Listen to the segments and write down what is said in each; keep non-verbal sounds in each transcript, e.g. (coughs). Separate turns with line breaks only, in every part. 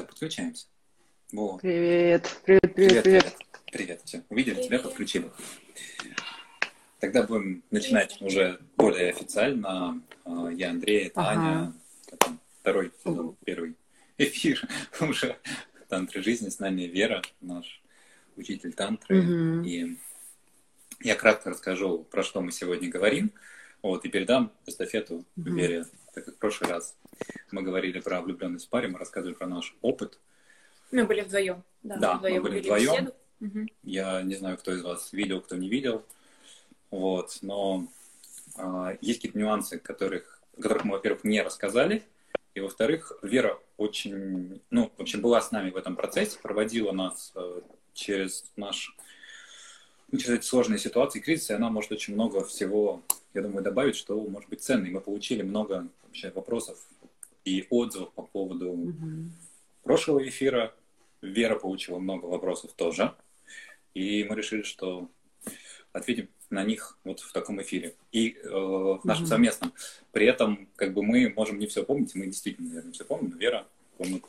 Все, подключаемся.
Вот. Привет, привет, привет, привет. Привет,
привет. все. Увидели привет. тебя, подключили. Тогда будем начинать привет. уже более официально. А, я Андрей, это ага. Аня. Это второй сезон, первый эфир (laughs) уже тантры жизни. С нами Вера, наш учитель тантры. Угу. И я кратко расскажу, про что мы сегодня говорим. Вот, и передам эстафету угу. Вере, так как в прошлый раз мы говорили про влюбленность в паре, мы рассказывали про наш опыт.
Мы были вдвоем. Да,
да мы, вдвоем мы были вдвоем. Угу. Я не знаю, кто из вас видел, кто не видел. Вот, но а, есть какие-то нюансы, которых, которых мы, во-первых, не рассказали. И, во-вторых, Вера очень, ну, в общем, была с нами в этом процессе, проводила нас э, через наш, через эти сложные ситуации, кризисы, и она может очень много всего, я думаю, добавить, что может быть ценно. И мы получили много вообще вопросов и отзывов по поводу угу. прошлого эфира. Вера получила много вопросов тоже. И мы решили, что ответим на них вот в таком эфире. И э, в нашем mm совместном. При этом, как бы мы можем не все помнить, мы действительно, наверное, все помним, но Вера помнит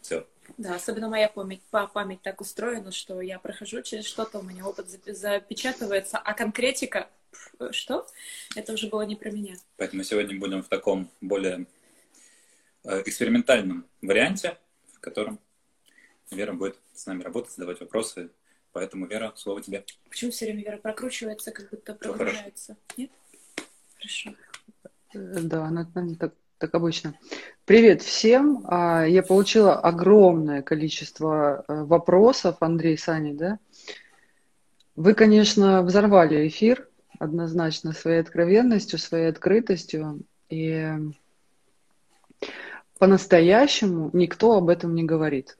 все.
Да, особенно моя память, память так устроена, что я прохожу через что-то, у меня опыт запечатывается, а конкретика, что? Это уже было не про меня.
Поэтому сегодня будем в таком более Э, экспериментальном варианте, в котором Вера будет с нами работать, задавать вопросы. Поэтому, Вера, слово тебе.
Почему все время Вера прокручивается, как будто прогружается? Нет? Хорошо.
Э, да, она, она так, так обычно. Привет всем. А, я получила огромное количество э, вопросов, Андрей, Сани, да? Вы, конечно, взорвали эфир однозначно своей откровенностью, своей открытостью. И по-настоящему никто об этом не говорит.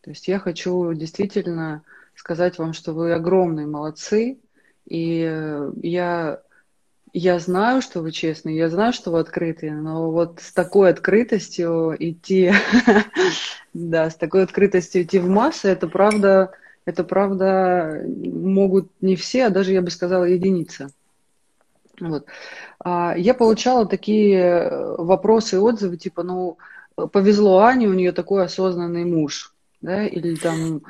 То есть я хочу действительно сказать вам, что вы огромные молодцы, и я, я знаю, что вы честные, я знаю, что вы открытые, но вот с такой открытостью идти, (laughs) да, с такой открытостью идти в массы, это правда, это правда могут не все, а даже, я бы сказала, единицы. Вот. А, я получала такие вопросы и отзывы, типа, ну, повезло Ане, у нее такой осознанный муж, да, или там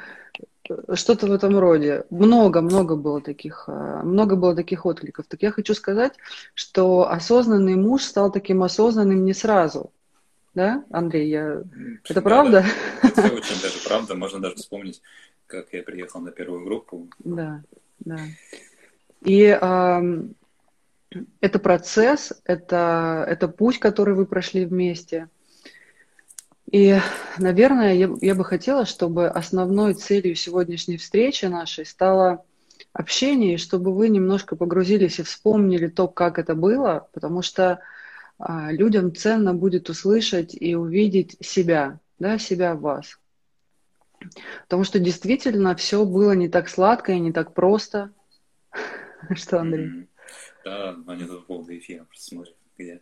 что-то в этом роде. Много-много было таких, э, много было таких откликов. Так я хочу сказать, что осознанный муж стал таким осознанным не сразу. Да, Андрей, я... это да, правда?
Да. Это очень даже правда. Можно даже вспомнить, как я приехал на первую группу.
Да, да. И э, это процесс, это, это путь, который вы прошли вместе – и, наверное, я, я бы хотела, чтобы основной целью сегодняшней встречи нашей стало общение, и чтобы вы немножко погрузились и вспомнили то, как это было, потому что людям ценно будет услышать и увидеть себя, да, себя в вас. Потому что действительно все было не так сладко и не так просто. (laughs) Что, Андрей?
Да, они тут по поводу эфира просто смотрят, где,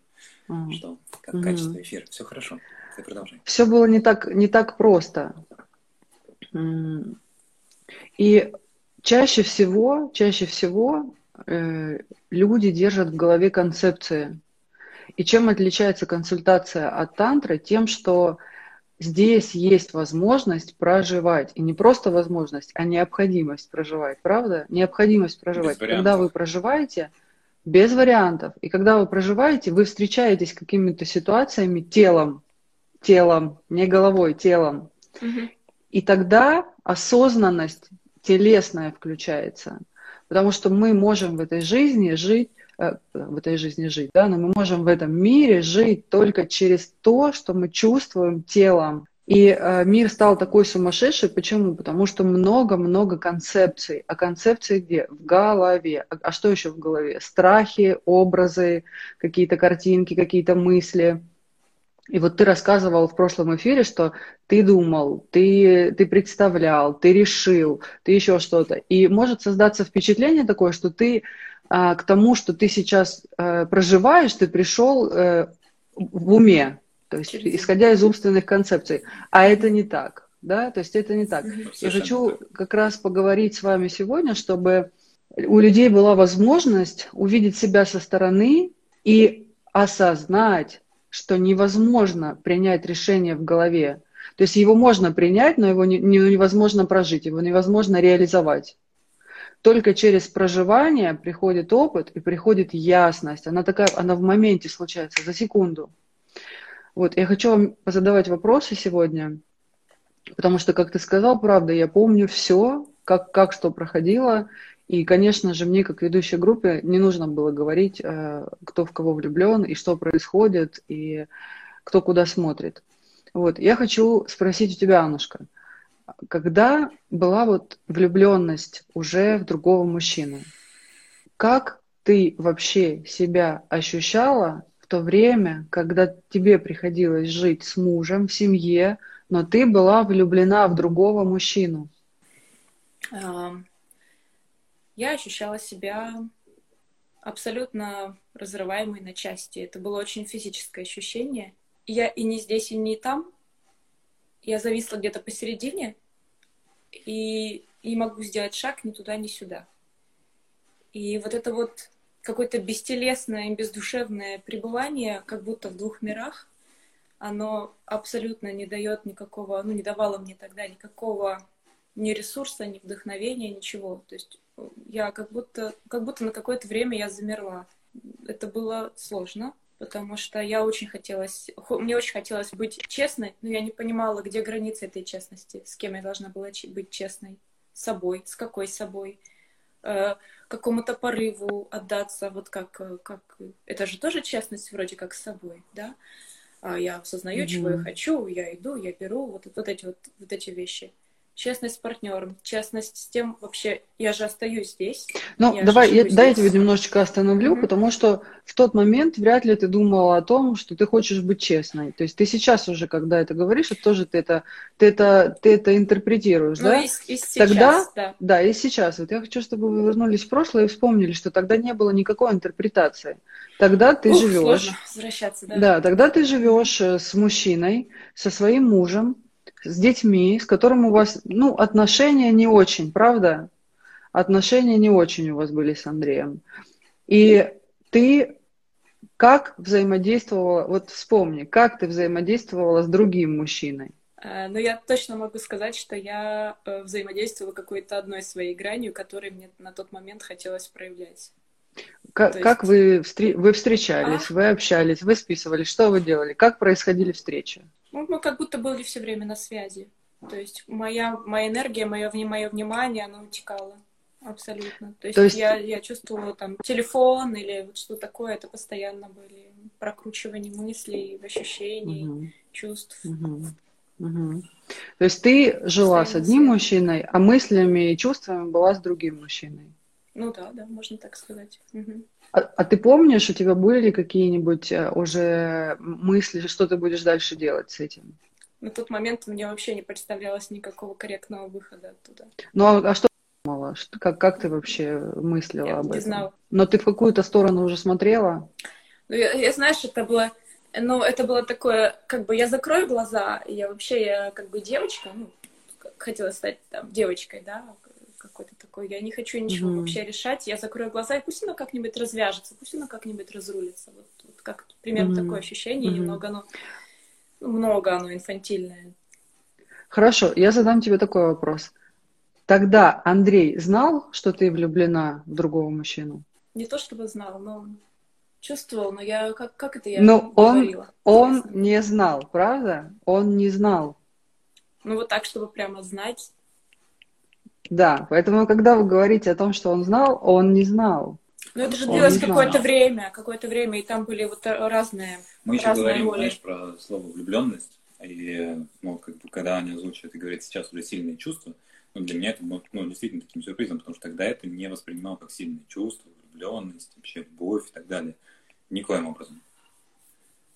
что, как качество эфира. Все хорошо. Ты продолжай.
Все было не так, не так просто. И чаще всего, чаще всего э, люди держат в голове концепции. И чем отличается консультация от тантры? Тем, что здесь есть возможность проживать. И не просто возможность, а необходимость проживать. Правда? Необходимость проживать. Когда вы проживаете, без вариантов. И когда вы проживаете, вы встречаетесь с какими-то ситуациями телом, телом, не головой, телом. Угу. И тогда осознанность телесная включается. Потому что мы можем в этой жизни жить, в этой жизни жить, да, но мы можем в этом мире жить только через то, что мы чувствуем телом. И э, мир стал такой сумасшедший. Почему? Потому что много-много концепций. А концепции где? В голове. А, а что еще в голове? Страхи, образы, какие-то картинки, какие-то мысли. И вот ты рассказывал в прошлом эфире, что ты думал, ты, ты представлял, ты решил, ты еще что-то. И может создаться впечатление такое, что ты к тому, что ты сейчас а, проживаешь, ты пришел а, в уме, то есть исходя из умственных концепций. А это не так, да, то есть это не так. Совершенно Я хочу как раз поговорить с вами сегодня, чтобы у людей была возможность увидеть себя со стороны и осознать, что невозможно принять решение в голове. То есть его можно принять, но его не, невозможно прожить, его невозможно реализовать. Только через проживание приходит опыт и приходит ясность. Она такая, она в моменте случается, за секунду. Вот, я хочу вам задавать вопросы сегодня, потому что, как ты сказал, правда, я помню все, как, как что проходило, и, конечно же, мне, как ведущей группе, не нужно было говорить, э, кто в кого влюблен и что происходит, и кто куда смотрит. Вот, я хочу спросить у тебя, Анушка, когда была вот влюбленность уже в другого мужчину, как ты вообще себя ощущала в то время, когда тебе приходилось жить с мужем в семье, но ты была влюблена в другого мужчину?
Я ощущала себя абсолютно разрываемой на части. Это было очень физическое ощущение. Я и не здесь, и не там. Я зависла где-то посередине и не могу сделать шаг ни туда, ни сюда. И вот это вот какое-то бестелесное, бездушевное пребывание, как будто в двух мирах, оно абсолютно не дает никакого, ну, не давало мне тогда никакого ни ресурса, ни вдохновения, ничего. То есть я как будто, как будто на какое-то время я замерла. Это было сложно, потому что я очень хотелось, мне очень хотелось быть честной, но я не понимала, где границы этой честности, с кем я должна была быть честной, с собой, с какой собой, э, какому-то порыву отдаться, вот как, э, как, это же тоже честность вроде как с собой, да, а я осознаю, mm-hmm. чего я хочу, я иду, я беру, вот, вот эти вот, вот эти вещи честность с партнером, честность с тем вообще, я же остаюсь здесь.
Ну,
я
давай, я, дай я тебя немножечко остановлю, mm-hmm. потому что в тот момент вряд ли ты думала о том, что ты хочешь быть честной. То есть ты сейчас уже, когда это говоришь, это тоже ты это, ты это, ты это интерпретируешь, ну, да?
И, и сейчас, тогда,
да. Да, и сейчас. Вот я хочу, чтобы вы вернулись в прошлое и вспомнили, что тогда не было никакой интерпретации. Тогда ты
Ух,
живешь.
Сложно возвращаться, да.
Да, тогда ты живешь э, с мужчиной, со своим мужем, с детьми, с которым у вас, ну, отношения не очень, правда? Отношения не очень у вас были с Андреем. И ты как взаимодействовала, вот вспомни, как ты взаимодействовала с другим мужчиной?
Э, ну, я точно могу сказать, что я э, взаимодействовала какой-то одной своей гранью, которой мне на тот момент хотелось проявлять.
Как, есть... как вы, встр... вы встречались, а? вы общались, вы списывались, что вы делали, как происходили встречи?
Ну, мы как будто были все время на связи. То есть моя, моя энергия, мое, мое внимание, оно утекало. Абсолютно. То есть, То есть... Я, я чувствовала там телефон или вот что такое, это постоянно были прокручивание мыслей, ощущений, угу. чувств.
Угу. Угу. То есть ты жила Постоянно с одним мужчиной, а мыслями и чувствами была с другим мужчиной?
Ну да, да, можно так сказать. Угу.
А, а ты помнишь, у тебя были какие-нибудь э, уже мысли, что ты будешь дальше делать с этим?
На тот момент мне вообще не представлялось никакого корректного выхода оттуда.
Ну а, а что ты думала? Что, как, как ты вообще мыслила я об не этом? Знала. Но ты в какую-то сторону уже смотрела?
Ну, я, я знаешь, это было ну, это было такое, как бы я закрою глаза, я вообще, я как бы девочка, ну, хотела стать там девочкой, да, какой-то такой. Я не хочу ничего mm-hmm. вообще решать. Я закрою глаза, и пусть оно как-нибудь развяжется, пусть оно как-нибудь разрулится. Вот, вот как примерно mm-hmm. такое ощущение, mm-hmm. немного оно, ну, много оно инфантильное.
Хорошо, я задам тебе такой вопрос. Тогда Андрей знал, что ты влюблена в другого мужчину?
Не то чтобы знал, но чувствовал, но я как, как это я
но он, говорила? Он не знал, правда? Он не знал.
Ну вот так, чтобы прямо знать,
да, поэтому, когда вы говорите о том, что он знал, он не знал.
Ну, это же длилось какое-то время, какое-то время, и там были вот разные
Мы еще
разные
говорим,
роли.
знаешь, про слово влюбленность, и, ну, как бы, когда Аня озвучивает и говорит сейчас уже сильные чувства, ну, для меня это было, ну, действительно таким сюрпризом, потому что тогда это не воспринимал как сильные чувства, влюбленность, вообще любовь и так далее. Никоим образом.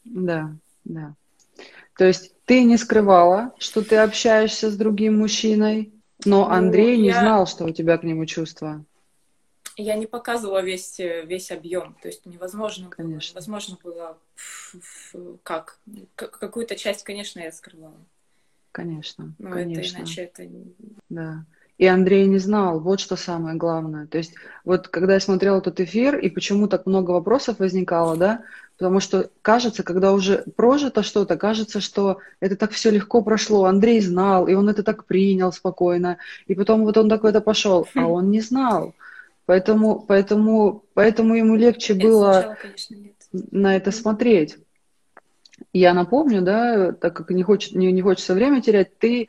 Да, да. То есть ты не скрывала, что ты общаешься с другим мужчиной, но ну, Андрей ну, не я... знал, что у тебя к нему чувства.
Я не показывала весь, весь объем, то есть невозможно конечно. было, возможно было как какую-то часть, конечно, я скрывала.
Конечно,
но
конечно.
это иначе это
да. И Андрей не знал, вот что самое главное. То есть вот когда я смотрела этот эфир, и почему так много вопросов возникало, да, потому что кажется, когда уже прожито что-то, кажется, что это так все легко прошло. Андрей знал, и он это так принял спокойно, и потом вот он такой-то пошел, а хм. он не знал. Поэтому, поэтому, поэтому ему легче было сначала, конечно, на это смотреть. Я напомню, да, так как не, хочет, не, не хочется время терять, ты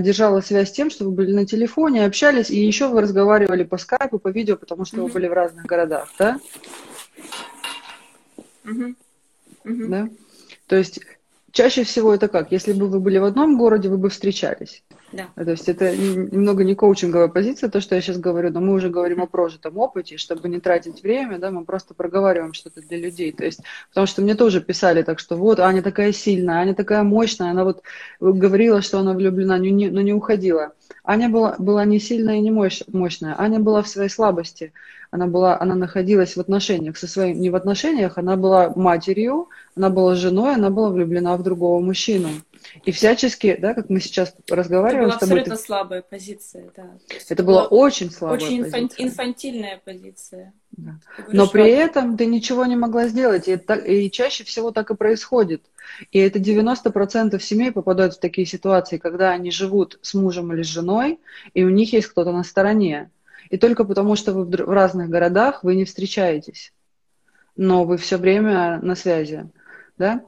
держала связь с тем, что вы были на телефоне, общались, и еще вы разговаривали по скайпу, по видео, потому что mm-hmm. вы были в разных городах, да? Mm-hmm. Mm-hmm. Да? То есть чаще всего это как? Если бы вы были в одном городе, вы бы встречались. Да. То есть это немного не коучинговая позиция, то, что я сейчас говорю, но мы уже говорим о прожитом опыте, чтобы не тратить время, да, мы просто проговариваем что-то для людей. То есть, потому что мне тоже писали так, что вот Аня такая сильная, Аня такая мощная, она вот говорила, что она влюблена, но не, но не уходила. Аня была, была не сильная и не мощная. Аня была в своей слабости. Она, была, она находилась в отношениях со своим, не в отношениях, она была матерью, она была женой, она была влюблена в другого мужчину. И всячески, да, как мы сейчас разговариваем
это была с тобой... абсолютно ты... слабая позиция, да.
Это, это была очень слабая
очень
позиция.
Очень инфантильная позиция.
Да. Но при этом ты ничего не могла сделать, и, это, и чаще всего так и происходит. И это 90% семей попадают в такие ситуации, когда они живут с мужем или с женой, и у них есть кто-то на стороне. И только потому, что вы в разных городах, вы не встречаетесь. Но вы все время на связи. Да?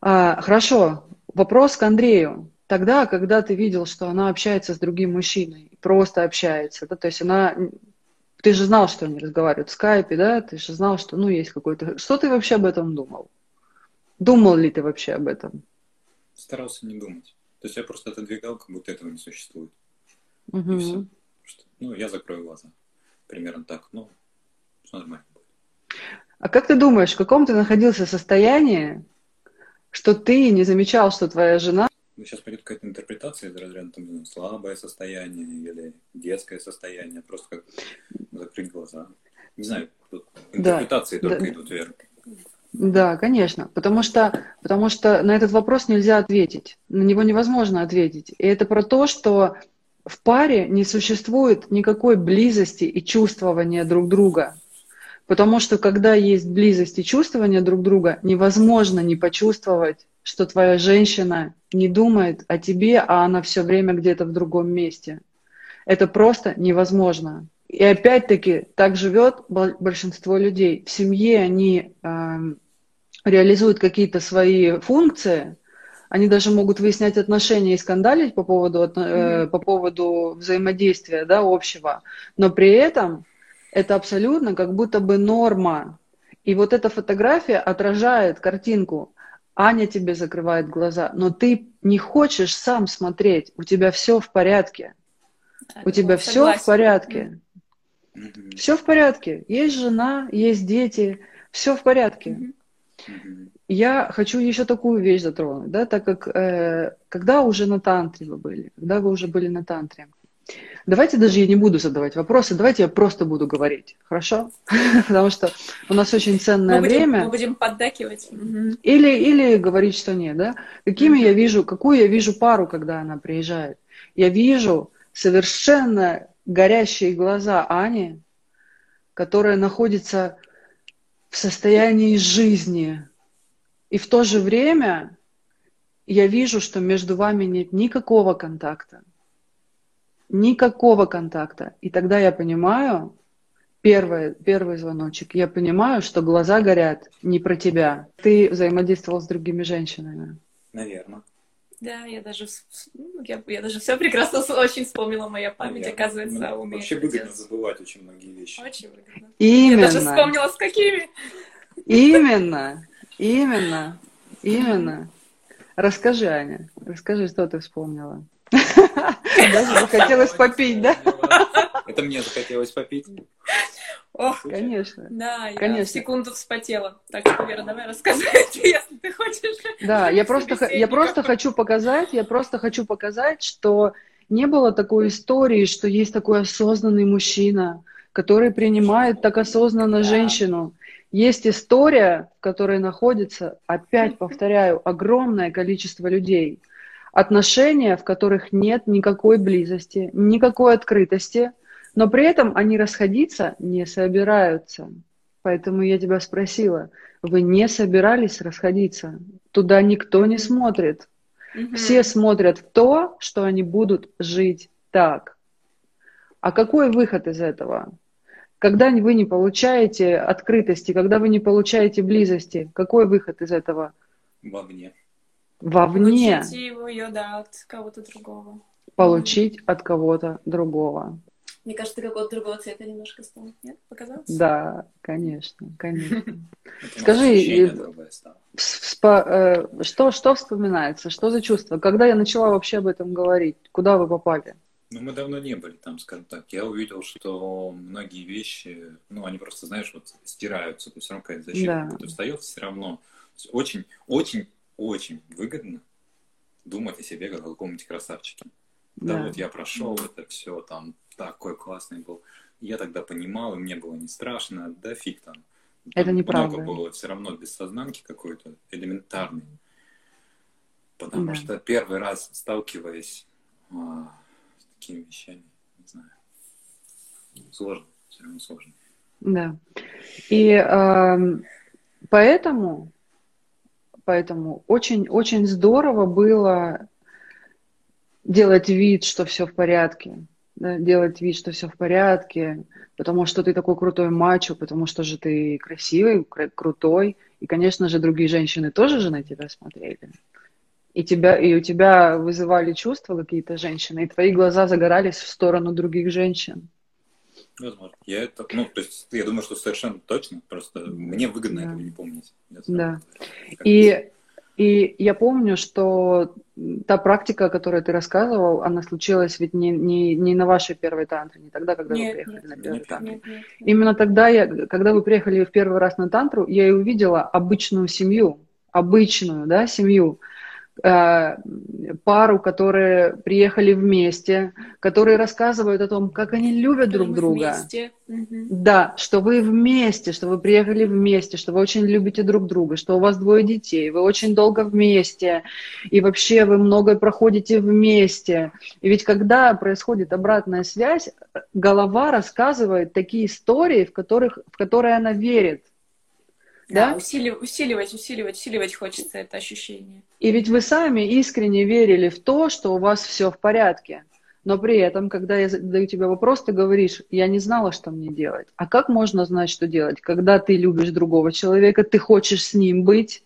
А, хорошо, Вопрос к Андрею. Тогда, когда ты видел, что она общается с другим мужчиной, просто общается, да, то есть она... Ты же знал, что они разговаривают в скайпе, да, ты же знал, что, ну, есть какой-то... Что ты вообще об этом думал? Думал ли ты вообще об этом?
Старался не думать. То есть я просто отодвигал, как будто этого не существует. Угу. И все. Ну, я закрою глаза. Примерно так. Ну, все нормально будет.
А как ты думаешь, в каком ты находился состоянии, что ты не замечал, что твоя жена...
Ну, сейчас пойдет какая-то интерпретация из разряда там, слабое состояние или детское состояние, просто как закрыть глаза. Не знаю, тут интерпретации да, только да. идут вверх.
Да, конечно, потому что, потому что на этот вопрос нельзя ответить, на него невозможно ответить. И это про то, что в паре не существует никакой близости и чувствования друг друга. Потому что когда есть близость и чувствование друг друга, невозможно не почувствовать, что твоя женщина не думает о тебе, а она все время где-то в другом месте. Это просто невозможно. И опять-таки так живет большинство людей. В семье они э, реализуют какие-то свои функции, они даже могут выяснять отношения и скандалить по поводу, э, по поводу взаимодействия да, общего, но при этом это абсолютно как будто бы норма. И вот эта фотография отражает картинку. Аня тебе закрывает глаза, но ты не хочешь сам смотреть. У тебя все в порядке. У тебя все в порядке. Все в порядке. Есть жена, есть дети, все в порядке. Я хочу еще такую вещь затронуть, да, так как э, когда уже на тантре вы были, когда вы уже были на тантре, Давайте даже я не буду задавать вопросы, давайте я просто буду говорить, хорошо? (laughs) Потому что у нас очень ценное
мы
время.
Мы будем поддакивать.
Или, или говорить, что нет, да? Какими я вижу, какую я вижу пару, когда она приезжает? Я вижу совершенно горящие глаза Ани, которая находится в состоянии жизни. И в то же время я вижу, что между вами нет никакого контакта никакого контакта. И тогда я понимаю, первый, первый звоночек, я понимаю, что глаза горят не про тебя. Ты взаимодействовал с другими женщинами.
Наверное.
Да, я даже, ну, я, я даже все прекрасно очень вспомнила, моя память, Наверное. оказывается, ну, умеет.
Вообще выгодно забывать очень многие вещи.
Очень выгодно.
Именно.
Я даже вспомнила, с какими.
Именно, именно, именно. Расскажи, Аня, расскажи, что ты вспомнила. Даже (laughs) захотелось попить, да?
Это мне захотелось попить.
Ох, конечно.
Да, я конечно. секунду вспотела. Так что, Вера, давай рассказывай, (laughs) если ты хочешь.
Да, я просто, я просто хочу показать, я просто хочу показать, что не было такой истории, что есть такой осознанный мужчина, который принимает так осознанно да. женщину. Есть история, в которой находится, опять повторяю, огромное количество людей – отношения, в которых нет никакой близости, никакой открытости, но при этом они расходиться не собираются. Поэтому я тебя спросила, вы не собирались расходиться? Туда никто не смотрит. Угу. Все смотрят в то, что они будут жить так. А какой выход из этого? Когда вы не получаете открытости, когда вы не получаете близости, какой выход из этого?
Вовне.
Вовне.
Получить его, ее, да, от кого-то другого.
Получить от кого-то другого.
Мне кажется, ты какого-то другого цвета немножко стал. Нет? Показалось?
Да, конечно, конечно. (laughs) Скажи, э, что, что вспоминается? Что за чувство? Когда я начала вообще об этом говорить? Куда вы попали?
Ну, мы давно не были там, скажем так. Я увидел, что многие вещи, ну, они просто, знаешь, вот стираются. То есть все равно какая-то защита да. встает, все равно. Очень, очень, очень выгодно думать о себе как о каком-нибудь красавчике. Да, да вот я прошел это все там такой классный был. Я тогда понимал, и мне было не страшно, да фиг там. там
Это неправда.
Много было все равно бессознанки какой-то элементарный. Потому да. что первый раз сталкиваясь а, с такими вещами, не знаю, сложно, все равно сложно.
Да. И э, поэтому, поэтому очень, очень здорово было делать вид, что все в порядке да, делать вид, что все в порядке, потому что ты такой крутой мачо, потому что же ты красивый, крутой, и, конечно же, другие женщины тоже же на тебя смотрели. И, тебя, и у тебя вызывали чувства какие-то женщины, и твои глаза загорались в сторону других женщин.
Возможно. Я это, ну, то есть, я думаю, что совершенно точно, просто мне выгодно да. этого не помнить.
Да. И и я помню, что та практика, о которой ты рассказывал, она случилась ведь не, не, не на вашей первой тантре, не тогда, когда нет, вы приехали нет, на первый нет, тантру. Нет, нет, нет. Именно тогда, я, когда вы приехали в первый раз на тантру, я и увидела обычную семью, обычную да, семью, пару, которые приехали вместе, которые рассказывают о том, как они любят друг друга. Вместе. Да, что вы вместе, что вы приехали вместе, что вы очень любите друг друга, что у вас двое детей, вы очень долго вместе, и вообще вы многое проходите вместе. И ведь когда происходит обратная связь, голова рассказывает такие истории, в, которых, в которые она верит.
Да, да? Усиливать, усиливать, усиливать, усиливать хочется это ощущение.
И ведь вы сами искренне верили в то, что у вас все в порядке. Но при этом, когда я задаю тебе вопрос, ты говоришь, я не знала, что мне делать. А как можно знать, что делать? Когда ты любишь другого человека, ты хочешь с ним быть,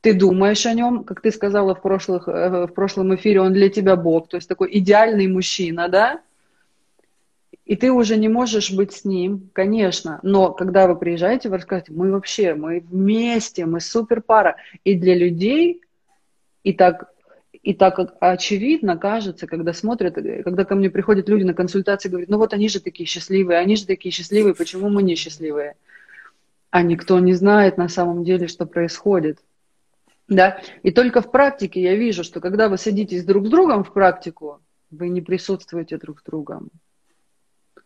ты думаешь о нем, как ты сказала в, прошлых, э, в прошлом эфире, он для тебя Бог, то есть такой идеальный мужчина, да? И ты уже не можешь быть с ним, конечно, но когда вы приезжаете, вы рассказываете, мы вообще, мы вместе, мы супер пара. И для людей, и так, и так очевидно кажется, когда смотрят, когда ко мне приходят люди на консультации, говорят, ну вот они же такие счастливые, они же такие счастливые, почему мы не счастливые? А никто не знает на самом деле, что происходит. Да? И только в практике я вижу, что когда вы садитесь друг с другом в практику, вы не присутствуете друг с другом.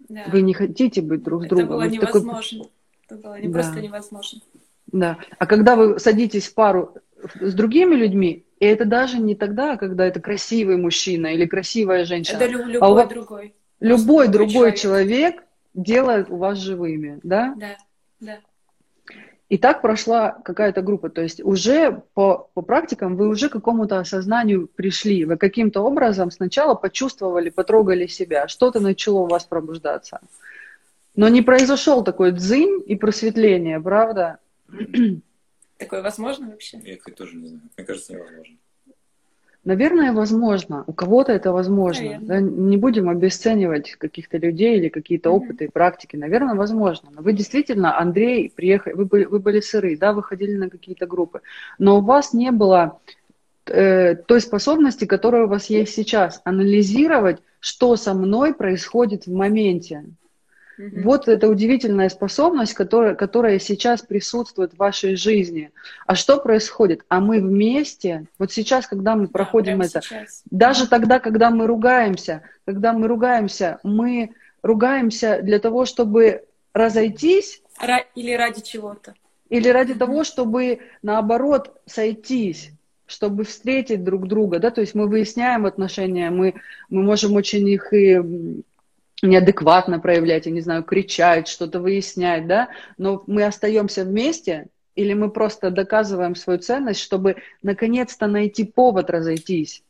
Да. Вы не хотите быть друг с другом. Это
было невозможно. Такой... Это было не да. просто невозможно.
Да. А когда вы садитесь в пару с другими людьми, и это даже не тогда, когда это красивый мужчина или красивая женщина.
Это любой а вас... другой.
Любой другой человек. человек делает у вас живыми,
да? Да, да.
И так прошла какая-то группа. То есть уже по, по практикам вы уже к какому-то осознанию пришли. Вы каким-то образом сначала почувствовали, потрогали себя. Что-то начало у вас пробуждаться. Но не произошел такой дзынь и просветление, правда?
Такое возможно вообще?
Я, кстати, тоже не знаю. Мне кажется, невозможно.
Наверное, возможно. У кого-то это возможно. Да? Не будем обесценивать каких-то людей или какие-то опыты и практики. Наверное, возможно. Но вы действительно, Андрей, приехали, вы были, вы были сыры, да, вы ходили на какие-то группы. Но у вас не было э, той способности, которая у вас есть сейчас, анализировать, что со мной происходит в моменте. Mm-hmm. Вот эта удивительная способность, которая, которая сейчас присутствует в вашей жизни. А что происходит? А мы вместе, вот сейчас, когда мы проходим да, это, сейчас. даже тогда, когда мы ругаемся, когда мы ругаемся, мы ругаемся для того, чтобы разойтись.
Или ради чего-то.
Или ради mm-hmm. того, чтобы, наоборот, сойтись чтобы встретить друг друга, да, то есть мы выясняем отношения, мы, мы можем очень их и неадекватно проявлять, я не знаю, кричать, что-то выяснять, да, но мы остаемся вместе, или мы просто доказываем свою ценность, чтобы наконец-то найти повод разойтись.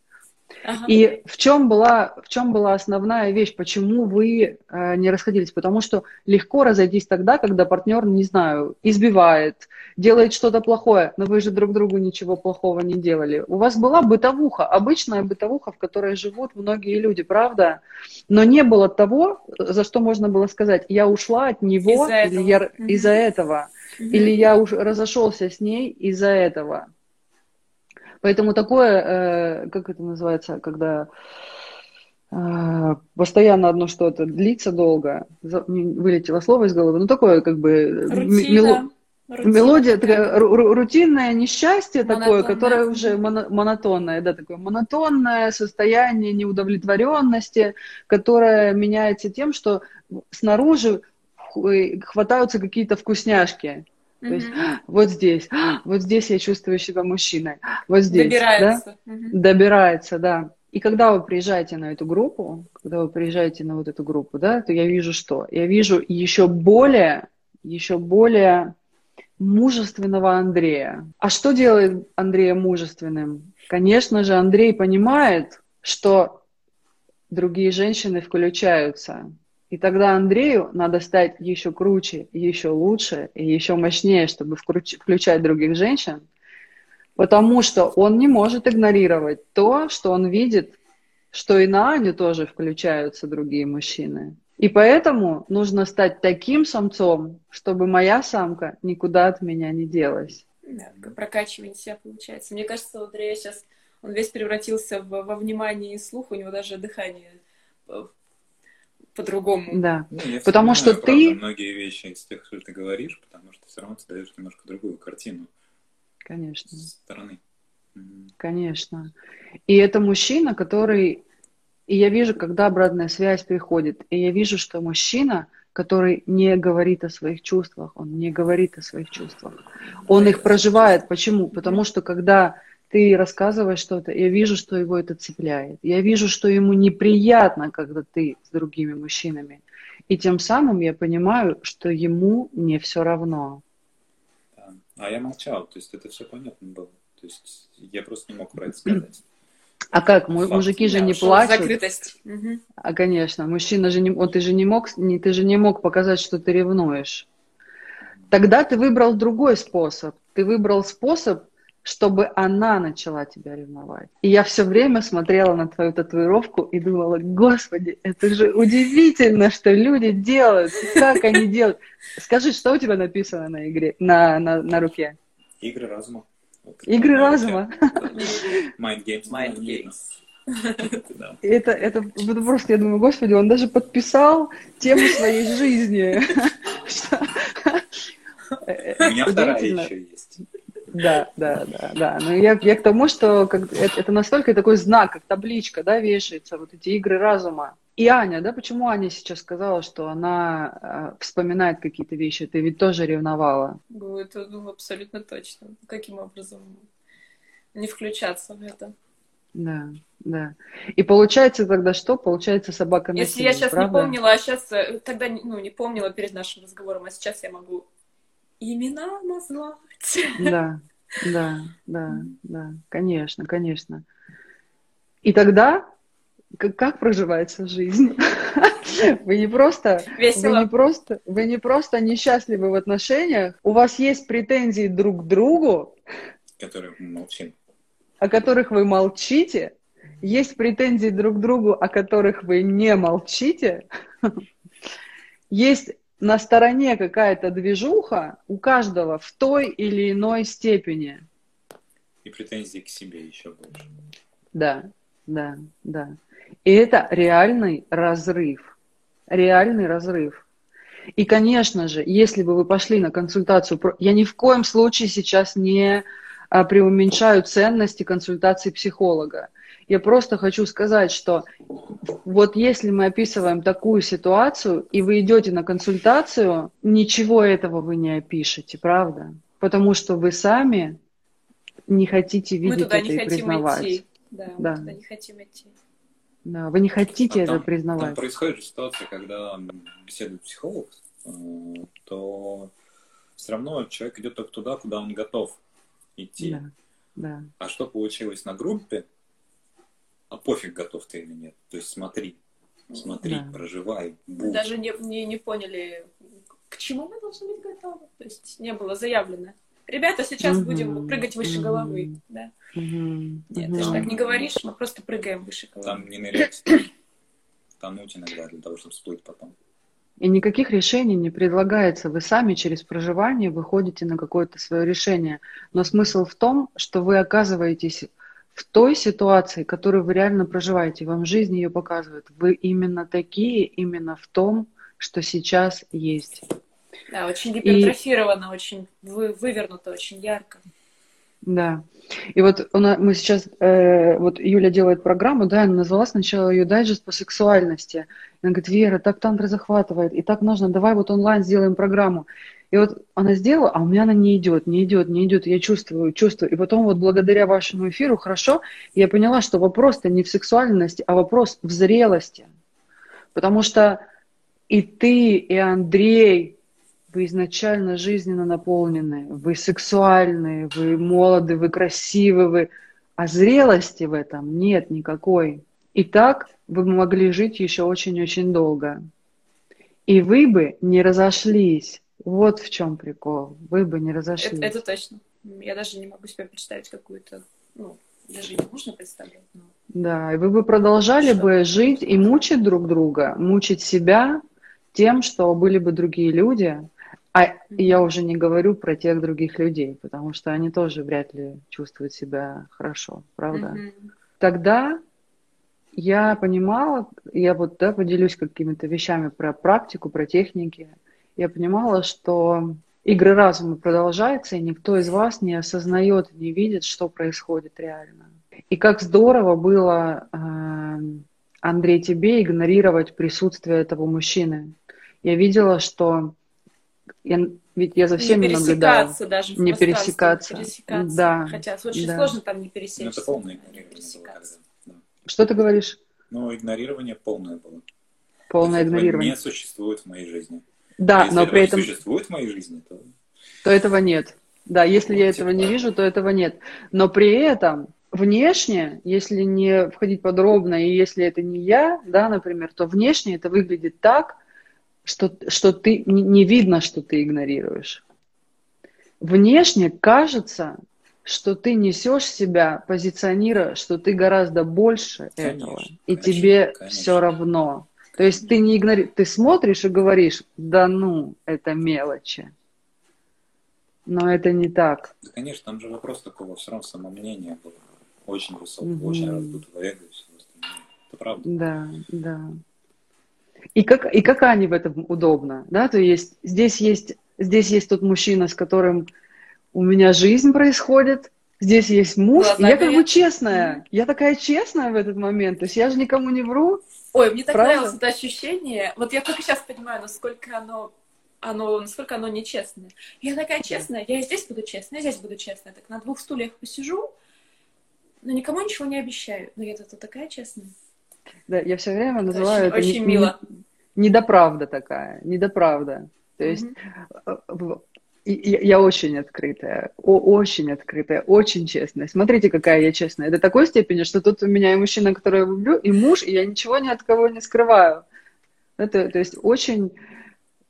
Ага. И в чем, была, в чем была основная вещь, почему вы э, не расходились? Потому что легко разойтись тогда, когда партнер, не знаю, избивает, делает что-то плохое, но вы же друг другу ничего плохого не делали. У вас была бытовуха, обычная бытовуха, в которой живут многие люди, правда? Но не было того, за что можно было сказать, я ушла от него из-за или этого, я, угу. из-за этого угу. или я уж разошелся с ней из-за этого. Поэтому такое, э, как это называется, когда э, постоянно одно что-то длится долго, вылетело слово из головы, ну такое как бы Рутина. Мелодия, такая, рутинное несчастье монотонное. такое, которое уже монотонное, да, такое монотонное состояние неудовлетворенности, которое меняется тем, что снаружи хватаются какие-то вкусняшки. То есть вот здесь, вот здесь я чувствую себя мужчиной, вот здесь. Добирается. Да? Добирается, да. И когда вы приезжаете на эту группу, когда вы приезжаете на вот эту группу, да, то я вижу что? Я вижу еще более, еще более мужественного Андрея. А что делает Андрея мужественным? Конечно же, Андрей понимает, что другие женщины включаются и тогда Андрею надо стать еще круче, еще лучше и еще мощнее, чтобы включать других женщин, потому что он не может игнорировать то, что он видит, что и на Аню тоже включаются другие мужчины. И поэтому нужно стать таким самцом, чтобы моя самка никуда от меня не делась.
Да, прокачивание себя получается. Мне кажется, у Андрея сейчас он весь превратился в, во внимание и слух, у него даже дыхание по-другому.
Да. Ну, потому что ты...
многие вещи из тех, что ты говоришь, потому что все равно ты даешь немножко другую картину.
Конечно.
Со стороны.
Конечно. И это мужчина, который... И я вижу, когда обратная связь приходит, и я вижу, что мужчина, который не говорит о своих чувствах, он не говорит о своих чувствах. Он их проживает. Почему? Потому что когда ты рассказываешь что-то, я вижу, что его это цепляет. Я вижу, что ему неприятно, когда ты с другими мужчинами. И тем самым я понимаю, что ему не все равно.
Да. А я молчал, то есть это все понятно было. То есть я просто не мог про это сказать.
А как? Факт. Мужики же да, не плачут. Закрытость. А, конечно, мужчина же не... Вот ты же не мог, не, ты же не мог показать, что ты ревнуешь. Тогда ты выбрал другой способ. Ты выбрал способ чтобы она начала тебя ревновать. И я все время смотрела на твою татуировку и думала, господи, это же удивительно, что люди делают, как они делают. Скажи, что у тебя написано на игре, на, на, на руке?
Игры разума.
Игры разума.
Mind games. Mind games. (laughs)
Это, это просто, я думаю, господи, он даже подписал тему своей жизни. (laughs) (laughs)
У меня вторая еще есть.
Да, да, да, да. Но я, я к тому, что как, это, это настолько такой знак, как табличка, да, вешается, вот эти игры разума. И Аня, да, почему Аня сейчас сказала, что она э, вспоминает какие-то вещи? Ты ведь тоже ревновала.
Ну, это ну, абсолютно точно. Каким образом не включаться в это?
Да, да. И получается тогда что? Получается собака
на Если я сейчас правда? не помнила, а сейчас э, тогда ну, не помнила перед нашим разговором, а сейчас я могу имена назвать.
Да, да, да, да, конечно, конечно. И тогда как, как проживается жизнь? (laughs) Вы не просто, Весело. вы не просто, вы не просто несчастливы в отношениях, у вас есть претензии друг к другу,
которые мы молчим,
о которых вы молчите, есть претензии друг к другу, о которых вы не молчите, (laughs) есть на стороне какая-то движуха у каждого в той или иной степени.
И претензии к себе еще больше.
Да, да, да. И это реальный разрыв. Реальный разрыв. И, конечно же, если бы вы пошли на консультацию, я ни в коем случае сейчас не а, преуменьшаю ценности консультации психолога. Я просто хочу сказать, что вот если мы описываем такую ситуацию, и вы идете на консультацию, ничего этого вы не опишете, правда? Потому что вы сами не хотите видеть
мы туда
это
не
и
хотим
признавать.
Идти. Да,
Да.
мы туда не хотим идти.
Да, вы не хотите
А
это
там, там
признавать.
происходит же ситуация, когда беседует психолог, э, то все равно человек идет только туда, куда он готов идти.
Да, да.
А что получилось на группе, а пофиг, готов ты или нет. То есть смотри, смотри,
Да.
проживай, будь.
даже не, не, не поняли, к чему мы должны быть готовы. То есть не было заявлено. Ребята, сейчас
Мгм.
будем прыгать выше головы. Да?
Мгм,
Нет,
мгм.
ты же так не говоришь, мы просто прыгаем выше головы.
Там не нырять, там тонуть иногда для того, чтобы всплыть потом.
И никаких решений не предлагается. Вы сами через проживание выходите на какое-то свое решение. Но смысл в том, что вы оказываетесь в той ситуации, которую вы реально проживаете. Вам жизнь ее показывает. Вы именно такие, именно в том, что сейчас есть.
Да, очень гипертрофировано, очень вы, вывернуто, очень ярко.
Да. И вот нас, мы сейчас, э, вот Юля делает программу, да, она назвала сначала ее дайджест по сексуальности. И она говорит, Вера, так тантра захватывает, и так нужно, давай вот онлайн сделаем программу. И вот она сделала, а у меня она не идет, не идет, не идет, я чувствую, чувствую. И потом вот благодаря вашему эфиру, хорошо, я поняла, что вопрос-то не в сексуальности, а вопрос в зрелости. Потому что и ты, и Андрей, вы изначально жизненно наполнены, вы сексуальны, вы молоды, вы красивы, вы... а зрелости в этом нет никакой. И так вы могли жить еще очень-очень долго. И вы бы не разошлись. Вот в чем прикол. Вы бы не разошлись.
Это, это точно. Я даже не могу себе представить какую-то, ну, даже не нужно представлять. Но...
Да, и вы бы продолжали
Что?
бы жить и мучить друг друга, мучить себя тем, что были бы другие люди. А я уже не говорю про тех других людей, потому что они тоже вряд ли чувствуют себя хорошо, правда?
Мгм.
Тогда я понимала, я вот да, поделюсь какими-то вещами про практику, про техники. Я понимала, что игры разума продолжаются, и никто из вас не осознает, не видит, что происходит реально. И как здорово было, э, Андрей, тебе игнорировать присутствие этого мужчины. Я видела, что я, ведь я за всеми
не
наблюдала.
пересекаться даже в
Не пересекаться.
пересекаться.
Да,
Хотя очень
да.
сложно там не
Ну,
пересечься.
это полное игнорирование. Да.
Что ты говоришь?
Ну, игнорирование полное было.
Полное игнорирование.
не существует в моей жизни.
Да,
если
но при этом
существует в моей жизни, то
то этого нет. Да, если я
Вот,
этого
типа
не вижу, то этого нет. Но при этом внешне, если не входить подробно, и если это не я, да, например, то внешне это выглядит так, что, что ты не, не видно, что ты игнорируешь. Внешне кажется, что ты несешь себя, позиционируя, что ты гораздо больше
Конечно,
этого, и
конечно,
тебе
конечно.
все равно. То есть ты не игнори... ты смотришь и говоришь, да ну, это мелочи. Но это не так.
Да, конечно, там же вопрос такого все равно самомнения был. Очень высокого,
Мгм.
очень раздутого эго и все остальное. Это правда.
Да, да. И как, и как Ане в этом удобно, да, то есть здесь есть, здесь есть тот мужчина, с которым у меня жизнь происходит, здесь есть муж, и я как бы честная, я такая честная в этот момент, то есть я же никому не вру,
Ой, мне так
Правда?
нравилось это ощущение. Вот я только сейчас понимаю, насколько оно, оно, насколько оно нечестное. Я такая честная, я и здесь буду честная, и здесь буду честная. Так на двух стульях посижу, но никому ничего не обещаю. Но я тут такая честная.
да, я все время
Это
называю
очень,
это
очень
не-
мило.
не- недоправда такая, недоправда, то есть
Мгм.
И я очень открытая, о- очень открытая, очень честная. Смотрите, какая я честная. До такой степени, что тут у меня и мужчина, которого я люблю, и муж, и я ничего ни от кого не скрываю. Это, то есть очень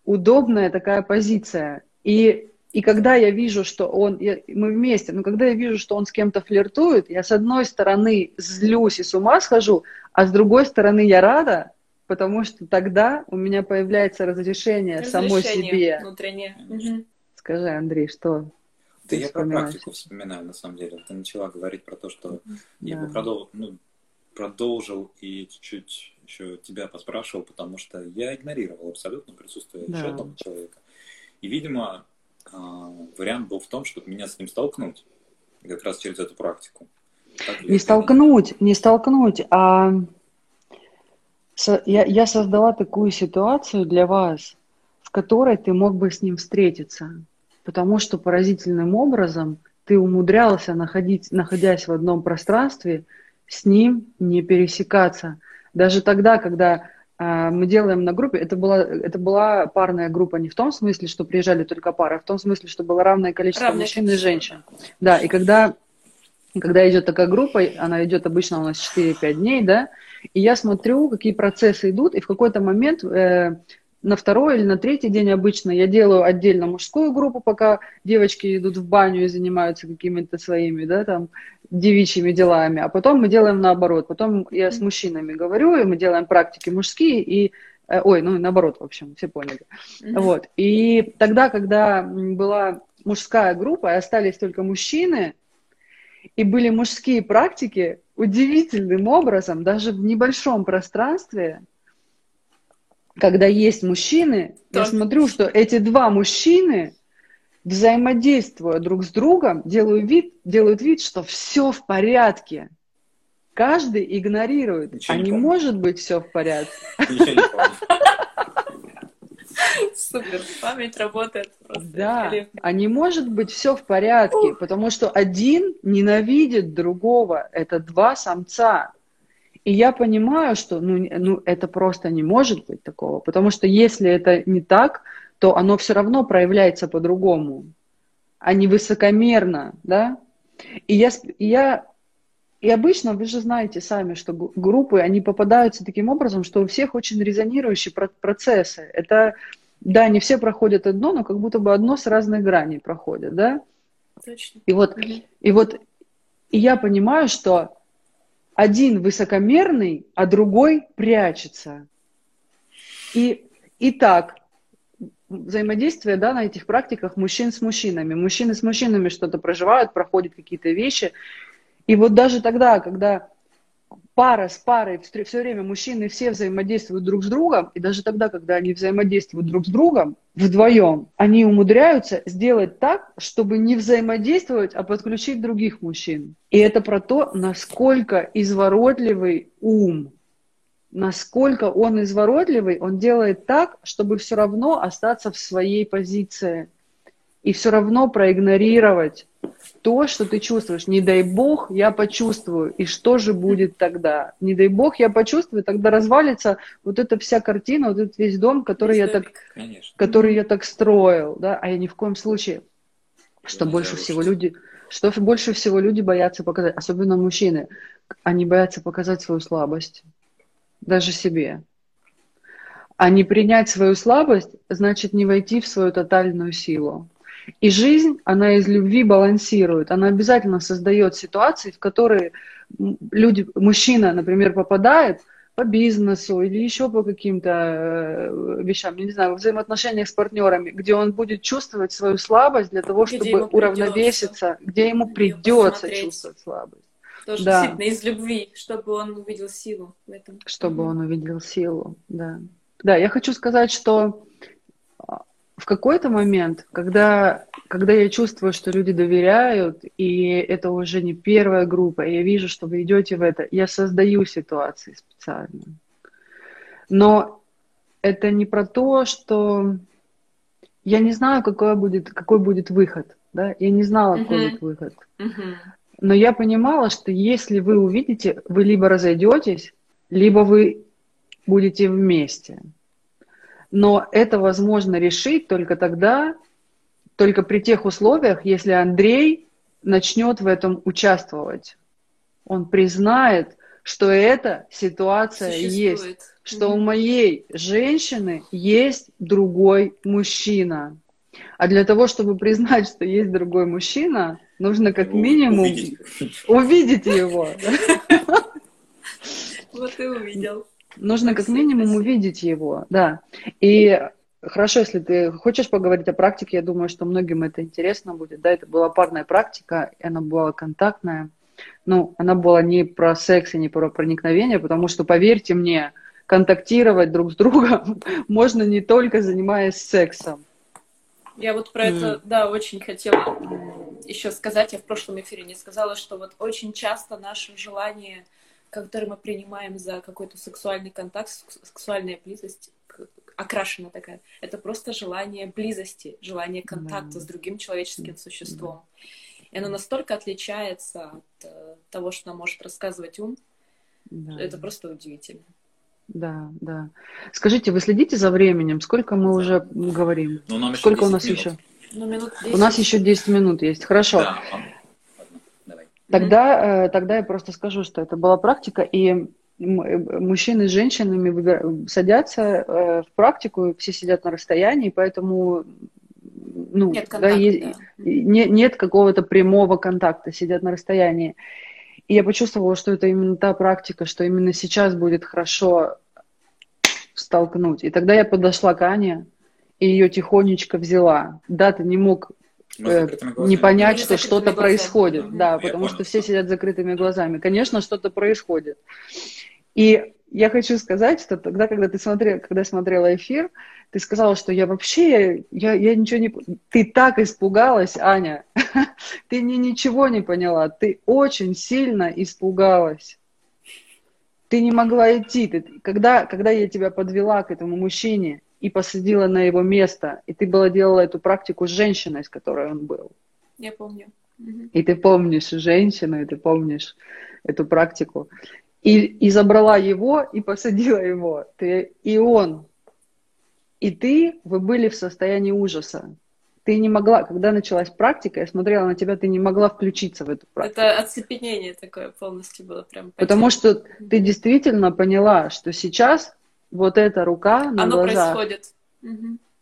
удобная такая позиция. И, и когда я вижу, что он, я- мы вместе, но когда я вижу, что он с кем-то флиртует, я с одной стороны злюсь и с ума схожу, а с другой стороны я рада, потому что тогда у меня появляется разрешение, самой
Разрешение
себе.
внутреннее.
Конечно.
Скажи, Андрей, что
Да
ты
я про практику вспоминаю, на самом деле. Ты начала говорить про то, что я
Да.
бы продол- ну, продолжил и чуть-чуть еще тебя поспрашивал, потому что я игнорировал абсолютно присутствие
Да.
еще одного человека. И, видимо, а, вариант был в том, чтобы меня с ним столкнуть как раз через эту практику. Так
Не
это?
столкнуть, не столкнуть, а я, я создала такую ситуацию для вас, в которой ты мог бы с ним встретиться, потому что поразительным образом ты умудрялся, находить, находясь в одном пространстве, с ним не пересекаться. Даже тогда, когда а, мы делаем на группе, это была, это была парная группа не в том смысле, что приезжали только пары, а в том смысле, что было равное количество равное мужчин количество. и женщин. Да, и когда, когда идет такая группа, она идет обычно у нас 4-5 дней, да, и я смотрю, какие процессы идут, и в какой-то момент э, на второй или на третий день обычно я делаю отдельно мужскую группу, пока девочки идут в баню и занимаются какими-то своими, да, там, девичьими делами, а потом мы делаем наоборот. Потом я с мужчинами говорю, и мы делаем практики мужские, и э, Ой, ну наоборот, в общем, все поняли. Вот. И тогда, когда была мужская группа, и остались только мужчины, и были мужские практики, удивительным образом, даже в небольшом пространстве, когда есть мужчины, так. я смотрю, что эти два мужчины, взаимодействуя друг с другом, делают вид, делают вид, что все в порядке. Каждый игнорирует. Ничего а не, не может быть все в порядке.
Супер, память работает просто.
Да, а не может быть все в порядке, потому что один ненавидит другого. Это два самца. И я понимаю, что ну, ну, это просто не может быть такого, потому что если это не так, то оно все равно проявляется по-другому, а не высокомерно, да? И я, и я и обычно, вы же знаете сами, что группы, они попадаются таким образом, что у всех очень резонирующие процессы. Это, да, не все проходят одно, но как будто бы одно с разных граней проходит, да?
Точно.
И вот, и вот и я понимаю, что один высокомерный, а другой прячется. И, и так, взаимодействие да, на этих практиках мужчин с мужчинами. Мужчины с мужчинами что-то проживают, проходят какие-то вещи. И вот даже тогда, когда пара с парой все время мужчины все взаимодействуют друг с другом, и даже тогда, когда они взаимодействуют друг с другом вдвоем, они умудряются сделать так, чтобы не взаимодействовать, а подключить других мужчин. И это про то, насколько изворотливый ум, насколько он изворотливый, он делает так, чтобы все равно остаться в своей позиции и все равно проигнорировать то, что ты чувствуешь. Не дай бог, я почувствую. И что же будет тогда? Не дай бог, я почувствую, тогда развалится вот эта вся картина, вот этот весь дом, который, я так, который я так строил. Да? А я ни в коем случае. Что больше всего люди... Что больше всего люди боятся показать, особенно мужчины, они боятся показать свою слабость, даже себе. А не принять свою слабость, значит не войти в свою тотальную силу. И жизнь, она из любви балансирует. Она обязательно создает ситуации, в которые люди, мужчина, например, попадает по бизнесу или еще по каким-то э, вещам, не знаю, в взаимоотношениях с партнерами, где он будет чувствовать свою слабость для того, где чтобы уравновеситься, где ему придется чувствовать слабость.
Тоже да. действительно из любви, чтобы он увидел силу в этом.
Чтобы он увидел силу, да. Да, я хочу сказать, что в какой-то момент, когда, когда я чувствую, что люди доверяют, и это уже не первая группа, и я вижу, что вы идете в это, я создаю ситуации специально. Но это не про то, что я не знаю, какой будет, какой будет выход. Да? Я не знала, какой uh-huh. будет выход. Uh-huh. Но я понимала, что если вы увидите, вы либо разойдетесь, либо вы будете вместе. Но это возможно решить только тогда, только при тех условиях, если Андрей начнет в этом участвовать. Он признает, что эта ситуация Существует. есть, что mm-hmm. у моей женщины есть другой мужчина. А для того, чтобы признать, что есть другой мужчина, нужно как минимум увидеть, увидеть его. (laughs)
Вот и увидел.
Нужно как минимум увидеть его, да. И хорошо, если ты хочешь поговорить о практике, я думаю, что многим это интересно будет. Да, это была парная практика, и она была контактная. Ну, она была не про секс и не про проникновение, потому что, поверьте мне, контактировать друг с другом (laughs) можно не только занимаясь сексом.
Я вот про mm. это, да, очень хотела еще сказать. Я в прошлом эфире не сказала, что вот очень часто наше желание который мы принимаем за какой-то сексуальный контакт, сексуальная близость, окрашена такая. Это просто желание близости, желание контакта mm. с другим человеческим существом. И оно настолько отличается от э, того, что нам может рассказывать ум. Да. Это просто удивительно.
Да, да. Скажите, вы следите за временем? Сколько мы уже говорим? Ну, нам Сколько у нас минут. еще? Ну, минут 10. У нас еще 10 минут есть. Хорошо. Да. Тогда, э, тогда я просто скажу, что это была практика, и мужчины с женщинами садятся э, в практику, все сидят на расстоянии, поэтому ну, нет, контакта, да, есть, да. нет, нет какого-то прямого контакта, сидят на расстоянии. И я почувствовала, что это именно та практика, что именно сейчас будет хорошо столкнуть. И тогда я подошла к Ане и ее тихонечко взяла. Да, ты не мог э, не понять, что что-то происходит. Да, да потому что все сидят закрытыми глазами. Конечно, что-то происходит. И я хочу сказать, что тогда, когда ты смотрел, когда смотрела эфир, ты сказала, что я вообще, я, я ничего не... Ты так испугалась, Аня. (laughs) ты мне ничего не поняла. Ты очень сильно испугалась. Ты не могла идти. Ты, когда, когда я тебя подвела к этому мужчине и посадила на его место, и ты была делала эту практику с женщиной, с которой он был.
Я помню.
И ты помнишь женщину, и ты помнишь эту практику и, и забрала его, и посадила его. Ты, и он, и ты, вы были в состоянии ужаса. Ты не могла, когда началась практика, я смотрела на тебя, ты не могла включиться в эту практику.
Это оцепенение такое полностью было прям.
Потому что ты действительно поняла, что сейчас вот эта рука на Оно глазах, происходит.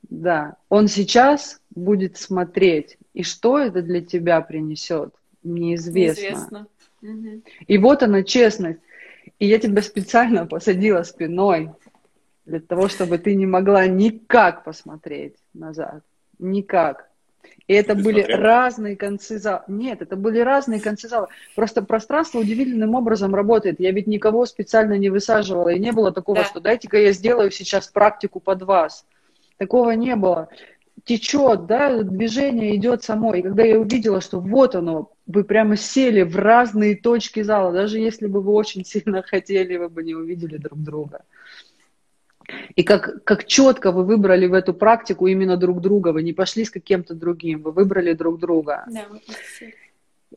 Да, он сейчас будет смотреть, и что это для тебя принесет, неизвестно. неизвестно. И вот она честность. И я тебя специально посадила спиной для того, чтобы ты не могла никак посмотреть назад. Никак. И это ты были смотрела? разные концы зала. Нет, это были разные концы зала. Просто пространство удивительным образом работает. Я ведь никого специально не высаживала. И не было такого, да. что дайте-ка я сделаю сейчас практику под вас. Такого не было течет, да, движение идет само. И когда я увидела, что вот оно, вы прямо сели в разные точки зала, даже если бы вы очень сильно (laughs) хотели, вы бы не увидели друг друга. И как, как четко вы выбрали в эту практику именно друг друга, вы не пошли с каким-то другим, вы выбрали друг друга. Да,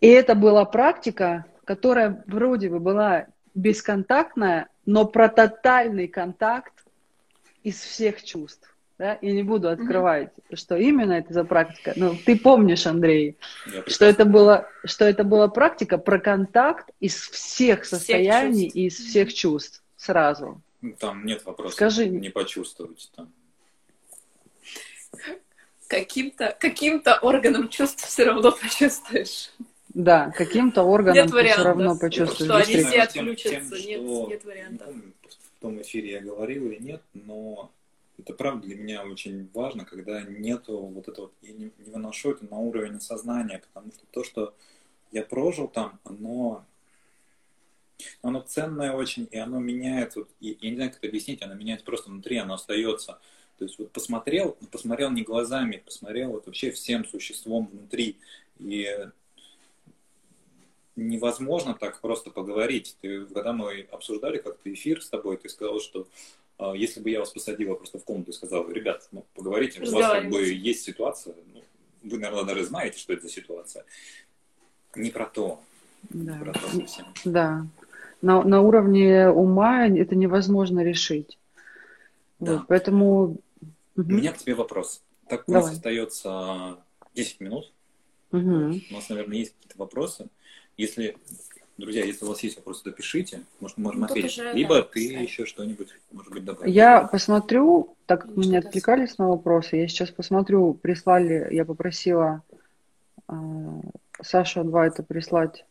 и это была практика, которая вроде бы была бесконтактная, но про тотальный контакт из всех чувств да, я не буду открывать, mm-hmm. что именно это за практика. Ну, ты помнишь, Андрей, что это было, что это была практика про контакт из всех состояний всех и из всех чувств сразу.
Ну, там нет вопроса. Скажи. Не почувствовать там.
Каким-то каким-то органом чувств все равно почувствуешь.
Да, каким-то органом нет ты все равно почувствуешь.
Что они все отключатся, нет, нет вариантов.
В том эфире я говорил или нет, но это правда для меня очень важно, когда нету вот этого, я не, не выношу это на уровень сознания, потому что то, что я прожил там, оно, оно ценное очень, и оно меняет, вот, и, я не знаю, как это объяснить, оно меняет просто внутри, оно остается. То есть вот посмотрел, посмотрел не глазами, посмотрел вот вообще всем существом внутри. И невозможно так просто поговорить. Ты, когда мы обсуждали как-то эфир с тобой, ты сказал, что а, если бы я вас посадила просто в комнату и сказал, ребят, ну, поговорите, у вас как бы есть ситуация, ну, вы, наверное, даже знаете, что это за ситуация. Не про то.
Да. Не про то совсем. Да. На, на уровне ума это невозможно решить. Да. Вот, поэтому...
У меня к тебе вопрос. Так у нас остается 10 минут. Угу. У нас, наверное, есть какие-то вопросы. Если Друзья, если у вас есть вопросы, то пишите, может, можем ну, ответить. Уже, Либо да, ты кстати. еще что-нибудь, может быть, добавишь.
Я посмотрю, так ну, меня отвлекались на вопросы, я сейчас посмотрю, прислали, я попросила э, Сашу Адвайта прислать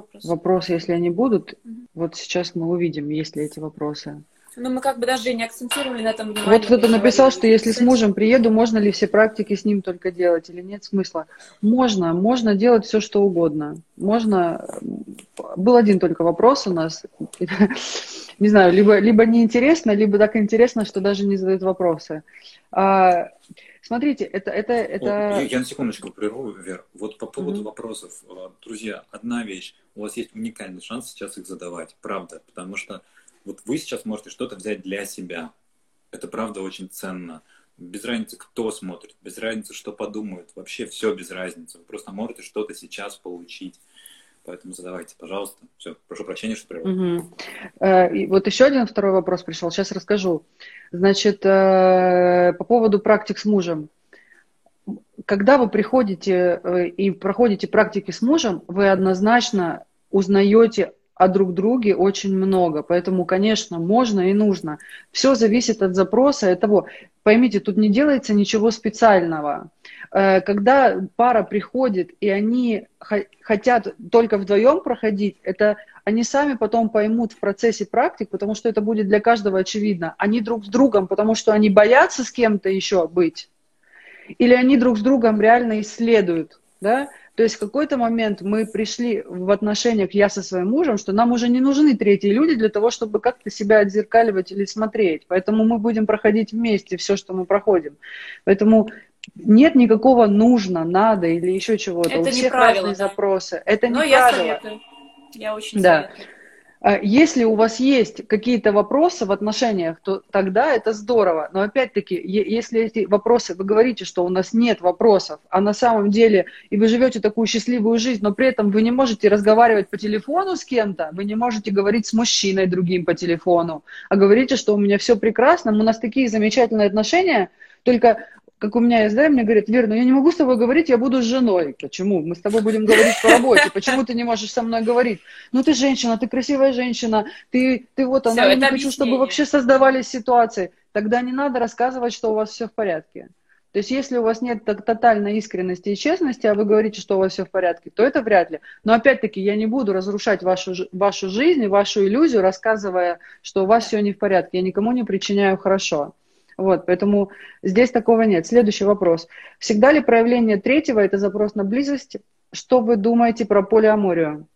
вопросы. вопросы, если они будут. Угу. Вот сейчас мы увидим, есть ли эти вопросы.
Но мы как бы даже не акцентировали на этом
внимание. Вот кто-то написал, что если с мужем приеду, можно ли все практики с ним только делать или нет смысла? Можно, можно делать все, что угодно. Можно. Был один только вопрос у нас. (laughs) Не знаю, либо, либо неинтересно, либо так интересно, что даже не задают вопросы. Смотрите, это... это, это...
О, я, я на секундочку прерву, Вер. Вот по поводу mm-hmm. вопросов. Друзья, одна вещь. У вас есть уникальный шанс сейчас их задавать. Правда. Потому что вот вы сейчас можете что-то взять для себя. Это правда очень ценно. без разницы, кто смотрит, без разницы, что подумают, вообще все без разницы. Вы просто можете что-то сейчас получить. Поэтому задавайте, пожалуйста. Все, прошу прощения, что прервал.
Угу. И вот еще один второй вопрос пришел, сейчас расскажу. Значит, э, по поводу практик с мужем. Когда вы приходите э, и проходите практики с мужем, вы однозначно узнаете о друг друге очень много. Поэтому, конечно, можно и нужно. Все зависит от запроса и того. Поймите, тут не делается ничего специального. Э, когда пара приходит, и они хотят только вдвоем проходить, это они сами потом поймут в процессе практик, потому что это будет для каждого очевидно. Они друг с другом, потому что они боятся с кем-то еще быть, или они друг с другом реально исследуют, да? То есть в какой-то момент мы пришли в отношениях я со своим мужем, что нам уже не нужны третьи люди для того, чтобы как-то себя отзеркаливать или смотреть. Поэтому мы будем проходить вместе все, что мы проходим. Поэтому нет никакого нужно, надо или еще чего-то.
Это
У всех
правило,
разные
да.
запросы. Это
Но
не
я
правило.
советую. Я очень
Да.
советую.
А Если у вас есть какие-то вопросы в отношениях, то тогда это здорово. Но опять-таки, если эти вопросы, вы говорите, что у нас нет вопросов, а на самом деле, и вы живете такую счастливую жизнь, но при этом вы не можете разговаривать по телефону с кем-то, вы не можете говорить с мужчиной другим по телефону, а говорите, что у меня все прекрасно, у нас такие замечательные отношения, только как у меня есть, да, и мне говорят, Вера, ну я не могу с тобой говорить, я буду с женой. Почему? Мы с тобой будем говорить по работе. Почему ты не можешь со мной говорить? Ну ты женщина, ты красивая женщина, ты, ты вот она, я не хочу, чтобы вообще создавались ситуации. Тогда не надо рассказывать, что у вас все в порядке. То есть если у вас нет так- тотальной искренности и честности, а вы говорите, что у вас все в порядке, то это вряд ли. Но опять-таки я не буду разрушать вашу, вашу жизнь, вашу иллюзию, рассказывая, что у вас все не в порядке. Я никому не причиняю хорошо. Вот, поэтому здесь такого нет. Следующий вопрос. Всегда ли проявление третьего – это запрос на близость? Что вы думаете про полиаморию?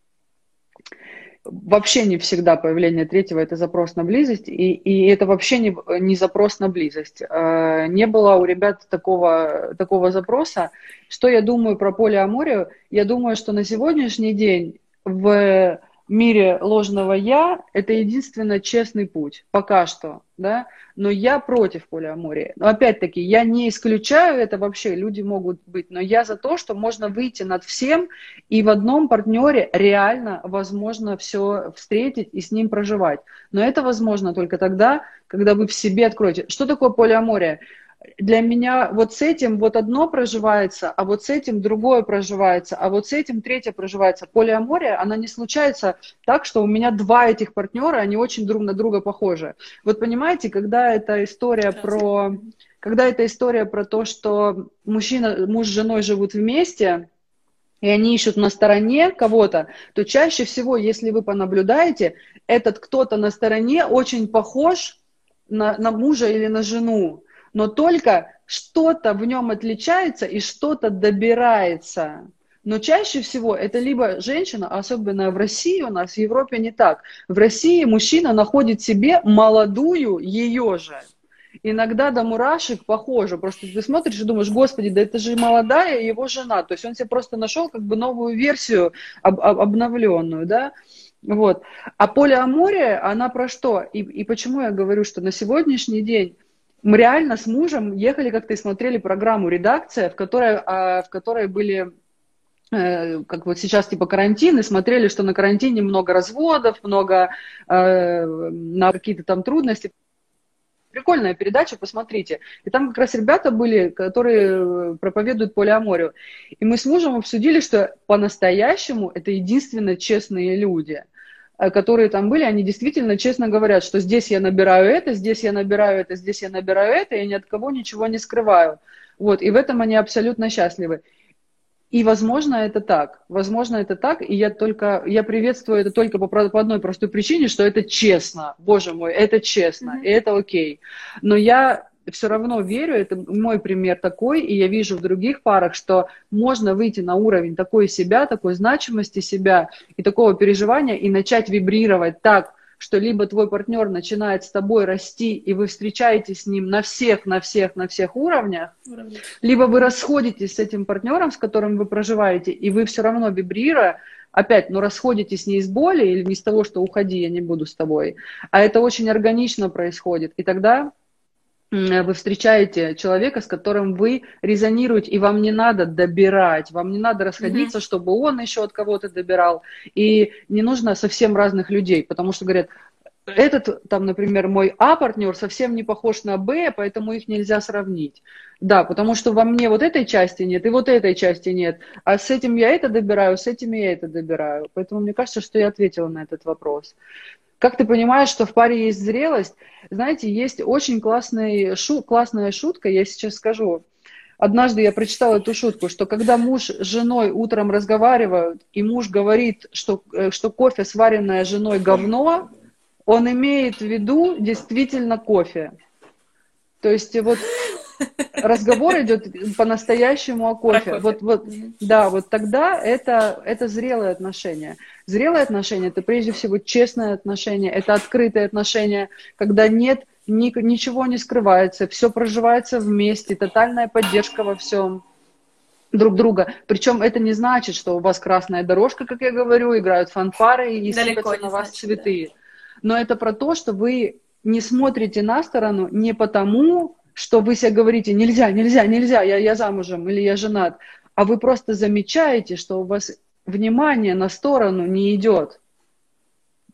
Вообще не всегда появление третьего – это запрос на близость, и, и это вообще не, не запрос на близость. Э, Не было у ребят такого, такого запроса. Что я думаю про полиаморию? Я думаю, что на сегодняшний день в мире ложного «я» – это единственно честный путь, пока что, да, но я против полиамории. Но опять-таки, я не исключаю это вообще, люди могут быть, но я за то, что можно выйти над всем, и в одном партнере реально возможно все встретить и с ним проживать. Но это возможно только тогда, когда вы в себе откроете. Что такое полиамория? Для меня вот с этим вот одно проживается, а вот с этим другое проживается, а вот с этим третье проживается. Полиамория, она не случается так, что у меня два этих партнера, они очень друг на друга похожи. Вот понимаете, когда эта история про, когда эта история про то, что мужчина, муж с женой живут вместе, и они ищут на стороне кого-то, то чаще всего, если вы понаблюдаете, этот кто-то на стороне очень похож на, на мужа или на жену, но только что-то в нем отличается и что-то добирается. Но чаще всего это либо женщина, особенно в России у нас, в Европе не так. В России мужчина находит себе молодую ее же. Иногда до мурашек похоже. Просто ты смотришь и думаешь, господи, да это же молодая его жена. То есть он себе просто нашел как бы новую версию об, об- обновленную, да. Вот. А полиамория, она про что? И, и почему я говорю, что на сегодняшний день мы реально с мужем ехали как-то и смотрели программу «Редакция», в которой, а, в которой были э, как вот сейчас типа карантин, и смотрели, что на карантине много разводов, много э, на какие-то там трудности. Прикольная передача, посмотрите. И там как раз ребята были, которые проповедуют полиаморию. И мы с мужем обсудили, что по-настоящему это единственно честные люди э, которые там были, они действительно честно говорят, что здесь я набираю это, здесь я набираю это, здесь я набираю это, и ни от кого ничего не скрываю. Вот, и в этом они абсолютно счастливы. И, возможно, это так. Возможно, это так. И я только, я приветствую это только по, по одной простой причине, что это честно. Боже мой, это честно.
Мгм.
И это окей. Но я все равно верю, это мой пример такой, и я вижу в других парах, что можно выйти на уровень такой себя, такой значимости себя и такого переживания и начать вибрировать так, что либо твой партнер начинает с тобой расти, и вы встречаетесь с ним на всех, на всех, на всех уровнях,
Уровни.
либо вы расходитесь с этим партнером, с которым вы проживаете, и вы все равно вибрируя, опять, но расходитесь не из боли или не из того, что уходи, я не буду с тобой, а это очень органично происходит. И тогда вы встречаете человека, с которым вы резонируете, и вам не надо добирать, вам не надо расходиться, mm-hmm. чтобы он еще от кого-то добирал, и не нужно совсем разных людей, потому что говорят, этот, там, например, мой А-партнер совсем не похож на Б, поэтому их нельзя сравнить. Да, потому что во мне вот этой части нет, и вот этой части нет. А с этим я это добираю, с этим я это добираю. Поэтому мне кажется, что я ответила на этот вопрос. Как ты понимаешь, что в паре есть зрелость? Знаете, есть очень классный, шу, классная шутка, я сейчас скажу. Однажды я прочитала эту шутку, что когда муж с женой утром разговаривают, и муж говорит, что, э, что кофе, сваренное женой, говно, он имеет в виду действительно кофе. То есть вот разговор идет по-настоящему о кофе. Вот, вот, да, вот тогда это, это зрелые отношения. Зрелые отношения – это прежде всего честное отношение, это открытые отношения, когда нет ни, ничего не скрывается, все проживается вместе, тотальная поддержка во всем друг друга. Причем это не значит, что у вас красная дорожка, как я говорю, играют фанфары и сыпятся на вас значит, цветы. Да но это про то, что вы не смотрите на сторону не потому, что вы себе говорите «нельзя, нельзя, нельзя, я, я замужем или я женат», а вы просто замечаете, что у вас внимание на сторону не идет.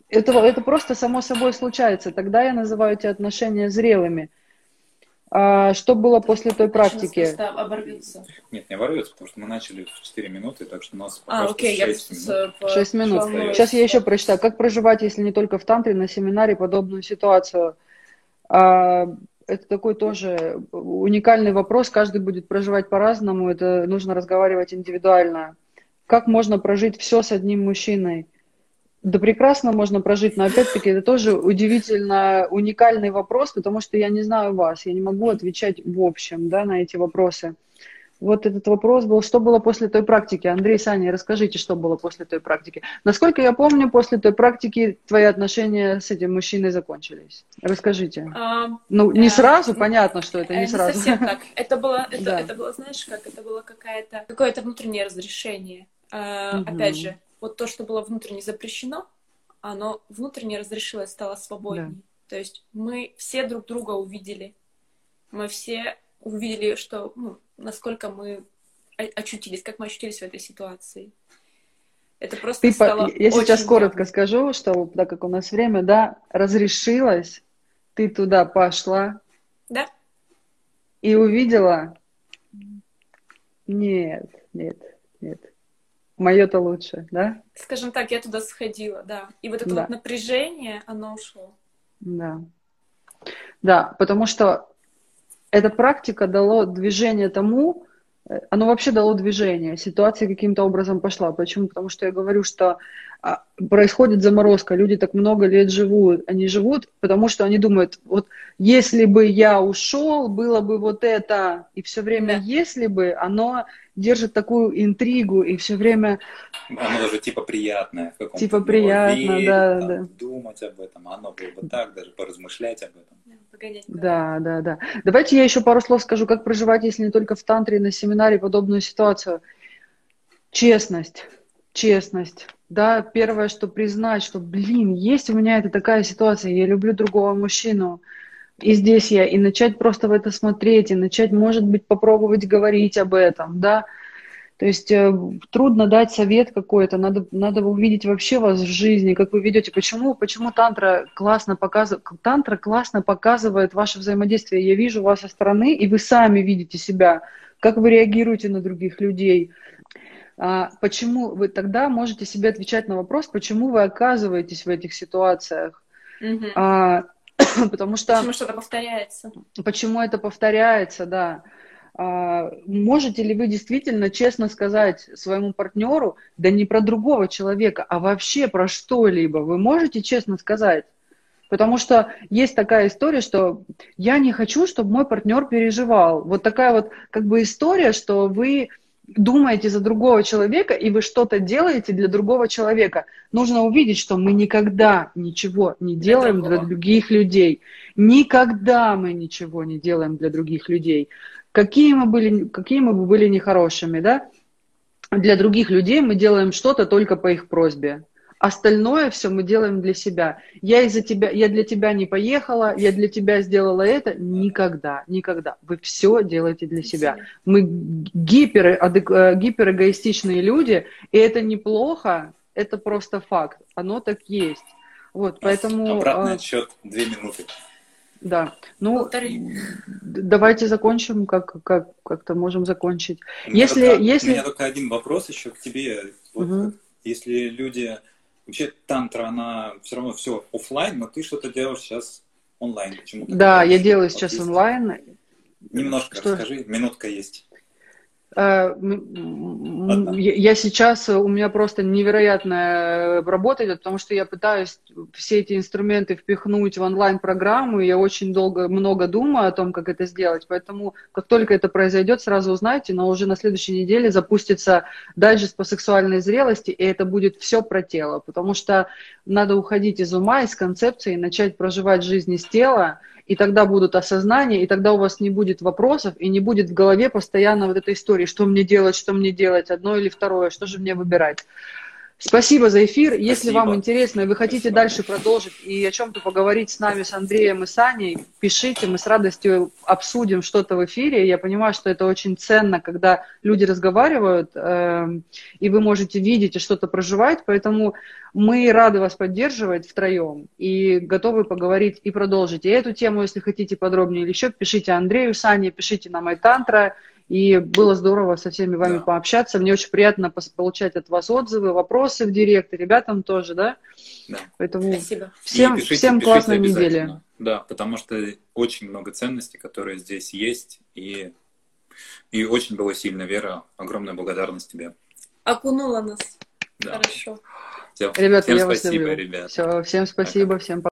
Это, это просто само собой случается. Тогда я называю эти отношения зрелыми. А что было после той практики?
оборвется.
Нет, не оборвется, потому что мы начали в 4 минуты, так что у нас
пока а, окей, 6
минут. 6 минут. Сейчас я еще прочитаю. Как проживать, если не только в тантре, на семинаре подобную ситуацию? Это такой тоже уникальный вопрос. Каждый будет проживать по-разному. Это нужно разговаривать индивидуально. Как можно прожить все с одним мужчиной? Да прекрасно можно прожить, но опять-таки это тоже удивительно уникальный вопрос, потому что я не знаю вас, я не могу отвечать в общем да, на эти вопросы. Вот этот вопрос был, что было после той практики? Андрей, Саня, расскажите, что было после той практики. Насколько я помню, после той практики твои отношения с этим мужчиной закончились. Расскажите. А, ну, не а, сразу, понятно, что это не, не сразу.
совсем так. (laughs) Это было, это, да. это было, знаешь, как это было какая-то, какое-то внутреннее разрешение. Угу. Опять же, вот то, что было внутренне запрещено, оно внутренне разрешилось, стало свободнее. Да. То есть мы все друг друга увидели. Мы все увидели, что ну, насколько мы очутились, как мы очутились в этой ситуации.
Это просто Ты стало по... Я сейчас явно. коротко скажу, что так как у нас время, да, разрешилось, ты туда пошла.
Да.
И увидела. Нет, нет, нет. Мое-то лучше, да?
Скажем так, я туда сходила, да. И вот это да. вот напряжение, оно ушло.
Да. Да, потому что эта практика дала движение тому, э, оно вообще дало движение, ситуация каким-то образом пошла. Почему? Потому что я говорю, что а, происходит заморозка, люди так много лет живут, они живут, потому что они думают, вот если бы я ушел, было бы вот это, и все время да. если бы, оно держит такую интригу и все время...
Оно даже типа приятное.
В типа приятно, да,
там,
да.
Думать об этом, оно было бы так, даже поразмышлять об этом.
Да, да, да. Давайте я еще пару слов скажу, как проживать, если не только в тантре, на семинаре подобную ситуацию. Честность, честность. Да, первое, что признать, что, блин, есть у меня это такая ситуация, я люблю другого мужчину, и здесь я, и начать просто в это смотреть, и начать, может быть, попробовать говорить об этом, да. То есть э, трудно дать совет какой-то, надо, надо увидеть вообще вас в жизни, как вы ведете. Почему, почему тантра классно показывает, тантра классно показывает ваше взаимодействие. Я вижу вас со стороны, и вы сами видите себя, как вы реагируете на других людей. А, почему вы тогда можете себе отвечать на вопрос, почему вы оказываетесь в этих ситуациях?
Mm-hmm. А, (coughs)
потому что...
Почему что-то повторяется.
Почему это повторяется, да. А, можете ли вы действительно честно сказать своему партнеру, да не про другого человека, а вообще про что-либо? Вы можете честно сказать? Потому что есть такая история, что я не хочу, чтобы мой партнер переживал. Вот такая вот как бы история, что вы думаете за другого человека, и вы что-то делаете для другого человека. Нужно увидеть, что мы никогда ничего не делаем для, для других людей. Никогда мы ничего не делаем для других людей. Какие мы, были, какие мы бы были нехорошими, да? Для других людей мы делаем что-то только по их просьбе. Остальное все мы делаем для себя. Я из-за тебя, я для тебя не поехала, я для тебя сделала это. Никогда, никогда. Вы все делаете для себя. Мы гипер, э, гиперэгоистичные люди, и это неплохо, это просто факт. Оно так есть. Вот, поэтому...
Обратный отсчет, две минуты.
Да. Ну, Полторы. давайте закончим, как, как, как-то можем закончить.
У если, только, если... у меня только один вопрос еще к тебе. Вот, угу. Если люди... Вообще тантра, она все равно все офлайн, но ты что-то делаешь сейчас онлайн.
Почему да, я делаю сейчас есть? онлайн.
Немножко что? расскажи, минутка есть.
Э, я сейчас, у меня просто невероятная работа идет, потому что я пытаюсь все эти инструменты впихнуть в онлайн-программу, и я очень долго, много думаю о том, как это сделать, поэтому как только это произойдет, сразу узнаете, но уже на следующей неделе запустится дайджест по сексуальной зрелости, и это будет все про тело, потому что надо уходить из ума, из концепции, начать проживать жизнь из тела, и тогда будут осознания, и тогда у вас не будет вопросов, и не будет в голове постоянно вот этой истории, что мне делать, что мне делать, одно или второе, что же мне выбирать. Спасибо за эфир. Спасибо. Если вам интересно, и вы хотите Спасибо. дальше продолжить и о чем-то поговорить с нами, с Андреем и Саней, пишите, мы с радостью обсудим что-то в эфире. Я понимаю, что это очень ценно, когда люди разговаривают, э, и вы можете видеть и что-то проживать, поэтому мы рады вас поддерживать втроем и готовы поговорить и продолжить. И эту тему, если хотите подробнее или еще, пишите Андрею, Сане, пишите на Майтантра. И было здорово со всеми вами да. пообщаться. Мне очень приятно получать от вас отзывы, вопросы в директ, и ребятам тоже, да? Да. Поэтому Спасибо. всем, пишите, всем пишите классной недели.
Да, потому что очень много ценностей, которые здесь есть, и, и очень была сильная вера. Огромная благодарность тебе.
Окунула нас. Да. Хорошо.
Все. Ребята, всем я спасибо, вас люблю. ребят. Все, всем спасибо, Пока. всем пока.